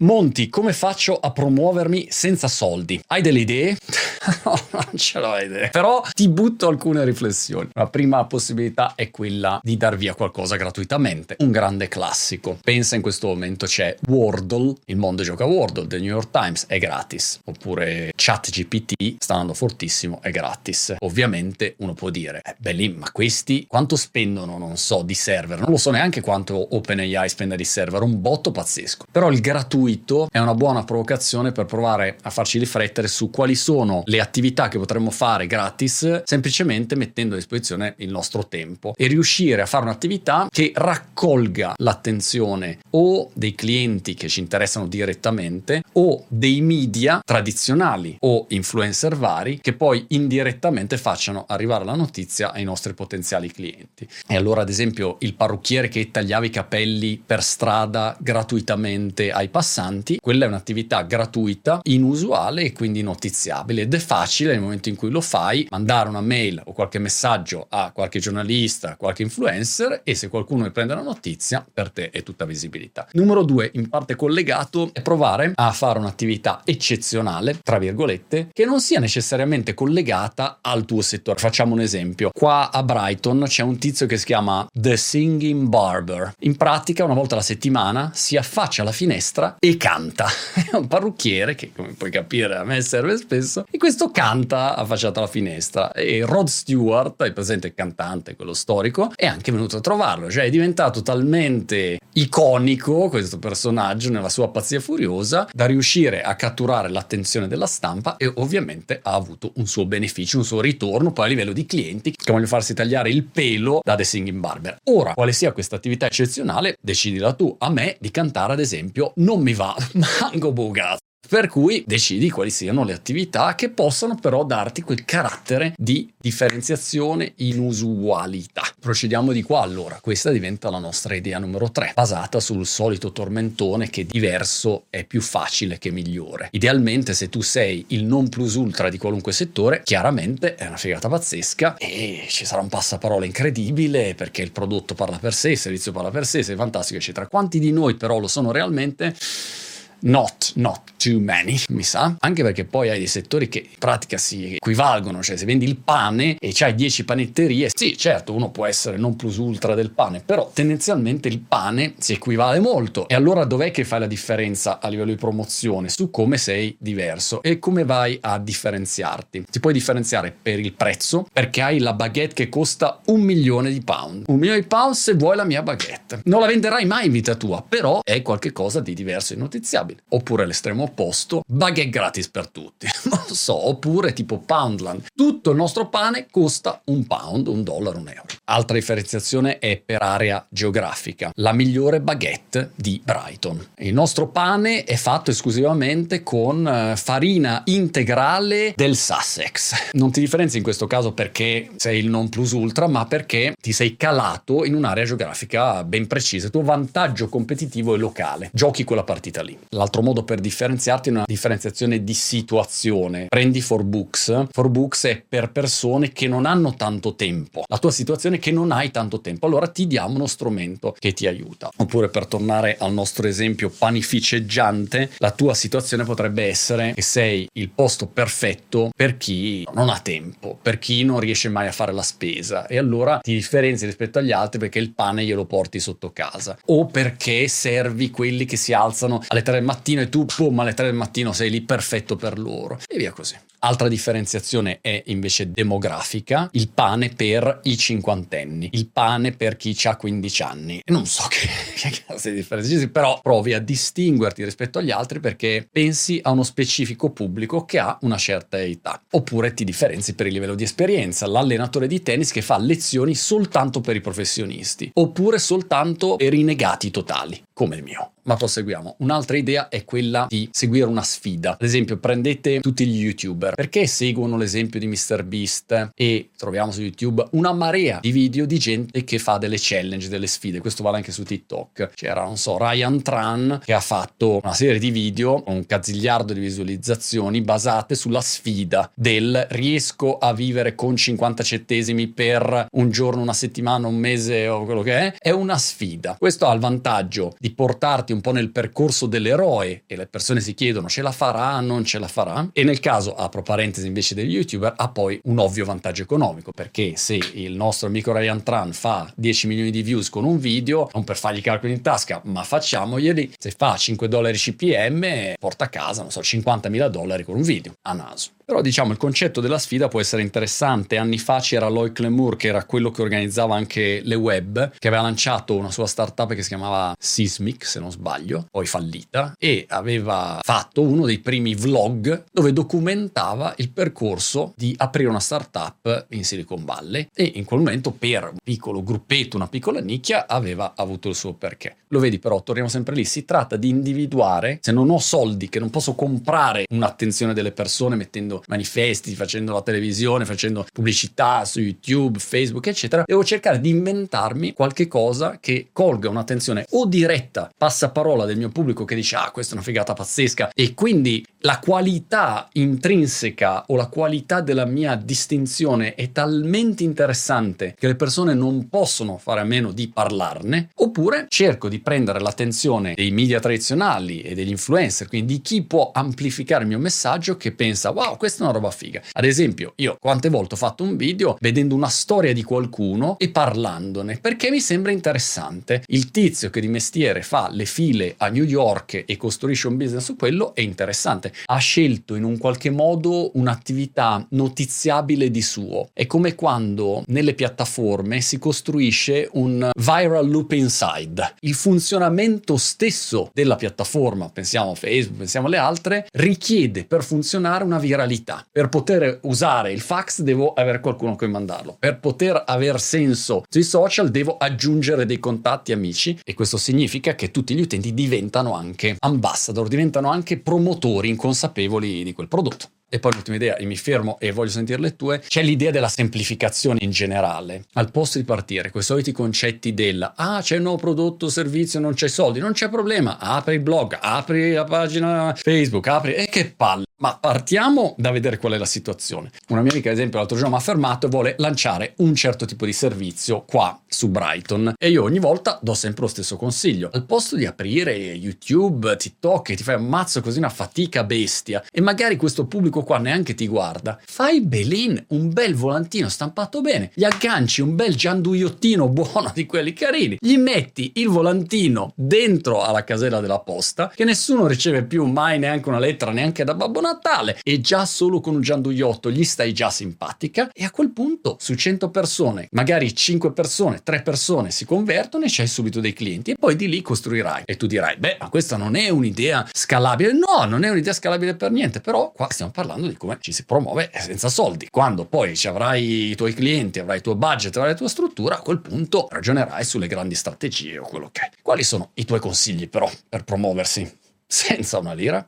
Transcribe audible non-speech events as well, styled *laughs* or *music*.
Monti, come faccio a promuovermi senza soldi? Hai delle idee? No, *laughs* non ce l'ho idee. Però ti butto alcune riflessioni. La prima possibilità è quella di dar via qualcosa gratuitamente. Un grande classico. Pensa in questo momento c'è Wordle, il mondo gioca Wordle, The New York Times è gratis. Oppure ChatGPT sta andando fortissimo, è gratis. Ovviamente uno può dire, eh, beh lì, ma questi quanto spendono, non so, di server? Non lo so neanche quanto OpenAI spende di server, un botto pazzesco. Però il gratuito è una buona provocazione per provare a farci riflettere su quali sono le attività che potremmo fare gratis semplicemente mettendo a disposizione il nostro tempo e riuscire a fare un'attività che raccolga l'attenzione o dei clienti che ci interessano direttamente o dei media tradizionali o influencer vari che poi indirettamente facciano arrivare la notizia ai nostri potenziali clienti. E allora ad esempio il parrucchiere che tagliava i capelli per strada gratuitamente ai passanti, quella è un'attività gratuita, inusuale e quindi notiziabile ed è facile nel momento in cui lo fai mandare una mail o qualche messaggio a qualche giornalista, qualche influencer e se qualcuno ne prende la notizia per te è tutta visibilità. Numero due, in parte collegato, è provare a fare un'attività eccezionale, tra virgolette, che non sia necessariamente collegata al tuo settore. Facciamo un esempio. Qua a Brighton c'è un tizio che si chiama The Singing Barber. In pratica, una volta alla settimana si affaccia alla finestra e canta. *laughs* È un parrucchiere che, come puoi capire, a me serve spesso. E questo canta affacciato alla finestra. E Rod Stewart, hai presente il cantante, quello storico, è anche venuto a trovarlo. Cioè è diventato talmente iconico questo personaggio nella sua pazzia furiosa da riuscire a catturare l'attenzione della stampa e ovviamente ha avuto un suo beneficio, un suo ritorno poi a livello di clienti che vogliono farsi tagliare il pelo da The Singing Barber. Ora, quale sia questa attività eccezionale, decidila tu. A me di cantare, ad esempio, non mi va *laughs* manco bugato. Per cui decidi quali siano le attività che possano però darti quel carattere di differenziazione inusualità. Procediamo di qua allora. Questa diventa la nostra idea numero 3, basata sul solito tormentone che diverso è più facile che migliore. Idealmente se tu sei il non plus ultra di qualunque settore, chiaramente è una figata pazzesca e ci sarà un passaparola incredibile perché il prodotto parla per sé, il servizio parla per sé, sei fantastico eccetera. Quanti di noi però lo sono realmente? Not, not too many, mi sa. Anche perché poi hai dei settori che in pratica si equivalgono, cioè se vendi il pane e c'hai 10 panetterie, sì, certo, uno può essere non plus ultra del pane, però tendenzialmente il pane si equivale molto. E allora dov'è che fai la differenza a livello di promozione? Su come sei diverso e come vai a differenziarti. Ti puoi differenziare per il prezzo, perché hai la baguette che costa un milione di pound. Un milione di pound se vuoi la mia baguette. Non la venderai mai in vita tua, però è qualcosa di diverso e notiziabile accettabile. Oppure l'estremo opposto, baguette gratis per tutti. *laughs* non lo so, oppure tipo Poundland. Tutto il nostro pane costa un pound, un dollaro, un euro. Altra differenziazione è per area geografica. La migliore baguette di Brighton. Il nostro pane è fatto esclusivamente con eh, farina integrale del Sussex. Non ti differenzi in questo caso perché sei il non plus ultra, ma perché ti sei calato in un'area geografica ben precisa. Il tuo vantaggio competitivo è locale. Giochi quella partita lì. L'altro modo per differenziarti è una differenziazione di situazione. Prendi For Books. For Books è per persone che non hanno tanto tempo. La tua situazione è che non hai tanto tempo. Allora ti diamo uno strumento che ti aiuta. Oppure per tornare al nostro esempio panificeggiante, la tua situazione potrebbe essere che sei il posto perfetto per chi non ha tempo, per chi non riesce mai a fare la spesa e allora ti differenzi rispetto agli altri perché il pane glielo porti sotto casa o perché servi quelli che si alzano alle 3 del mattino e tu, boom, alle 3 del mattino sei lì perfetto per loro e via così. Altra differenziazione è invece demografica, il pane per i cinquantenni, il pane per chi ha 15 anni. Non so *laughs* che, che cazzo di differenza però provi a distinguerti rispetto agli altri perché pensi a uno specifico pubblico che ha una certa età. Oppure ti differenzi per il livello di esperienza, l'allenatore di tennis che fa lezioni soltanto per i professionisti, oppure soltanto per i negati totali, come il mio. Ma proseguiamo. Un'altra idea è quella di seguire una sfida. Ad esempio, prendete tutti gli youtuber perché seguono l'esempio di MrBeast e troviamo su YouTube una marea di video di gente che fa delle challenge, delle sfide. Questo vale anche su TikTok. C'era, non so, Ryan Tran che ha fatto una serie di video con un cazzigliardo di visualizzazioni basate sulla sfida del riesco a vivere con 50 centesimi per un giorno, una settimana, un mese o quello che è. È una sfida. Questo ha il vantaggio di portarti un po' nel percorso dell'eroe e le persone si chiedono ce la farà, non ce la farà. E nel caso, apro parentesi invece degli youtuber, ha poi un ovvio vantaggio economico perché se il nostro amico Ryan Tran fa 10 milioni di views con un video, non per fargli calcoli in tasca, ma facciamoglieli, se fa 5 dollari CPM porta a casa, non so, 50 mila dollari con un video a naso. Però diciamo il concetto della sfida può essere interessante. Anni fa c'era Lloyd Clemur che era quello che organizzava anche le web, che aveva lanciato una sua startup che si chiamava Sismic, se non sbaglio, poi fallita, e aveva fatto uno dei primi vlog dove documentava il percorso di aprire una startup in Silicon Valley e in quel momento per un piccolo gruppetto, una piccola nicchia aveva avuto il suo perché. Lo vedi però, torniamo sempre lì, si tratta di individuare, se non ho soldi che non posso comprare un'attenzione delle persone mettendo manifesti, facendo la televisione, facendo pubblicità su YouTube, Facebook, eccetera, devo cercare di inventarmi qualche cosa che colga un'attenzione o diretta, passaparola del mio pubblico che dice ah questa è una figata pazzesca. E quindi la qualità intrinseca o la qualità della mia distinzione è talmente interessante che le persone non possono fare a meno di parlarne, oppure cerco di prendere l'attenzione dei media tradizionali e degli influencer, quindi di chi può amplificare il mio messaggio che pensa wow, questa è una roba figa. Ad esempio, io quante volte ho fatto un video vedendo una storia di qualcuno e parlandone perché mi sembra interessante. Il tizio che di mestiere fa le file a New York e costruisce un business su quello è interessante interessante. Ha scelto in un qualche modo un'attività notiziabile di suo. È come quando nelle piattaforme si costruisce un viral loop inside. Il funzionamento stesso della piattaforma, pensiamo a Facebook, pensiamo alle altre, richiede per funzionare una viralità. Per poter usare il fax devo avere qualcuno che mandarlo. Per poter aver senso sui social devo aggiungere dei contatti amici e questo significa che tutti gli utenti diventano anche ambassador, diventano anche promotori consapevoli di quel prodotto. E poi l'ultima idea, e mi fermo e voglio sentire le tue, c'è l'idea della semplificazione in generale. Al posto di partire quei soliti concetti del ah c'è un nuovo prodotto, servizio, non c'è soldi, non c'è problema, apri il blog, apri la pagina Facebook, apri... E che palle! Ma partiamo da vedere qual è la situazione. Una mia amica, ad esempio, l'altro giorno mi ha fermato e vuole lanciare un certo tipo di servizio qua su Brighton. E io ogni volta do sempre lo stesso consiglio. Al posto di aprire YouTube, TikTok e ti fai un mazzo così una fatica bestia e magari questo pubblico qua neanche ti guarda, fai belin, un bel volantino stampato bene, gli agganci un bel gianduiottino buono di quelli carini, gli metti il volantino dentro alla casella della posta che nessuno riceve più mai neanche una lettera neanche da Babbo Natale e già solo con un gianduiotto gli stai già simpatica e a quel punto su 100 persone, magari 5 persone, 3 persone si convertono e c'hai subito dei clienti e poi di lì costruirai. E tu dirai, beh, ma questa non è un'idea scalabile. No, non è un'idea scalabile per niente, però qua stiamo parlando di come ci si promuove senza soldi. Quando poi ci avrai i tuoi clienti, avrai il tuo budget, avrai la tua struttura, a quel punto ragionerai sulle grandi strategie o quello che è. Quali sono i tuoi consigli però per promuoversi senza una lira?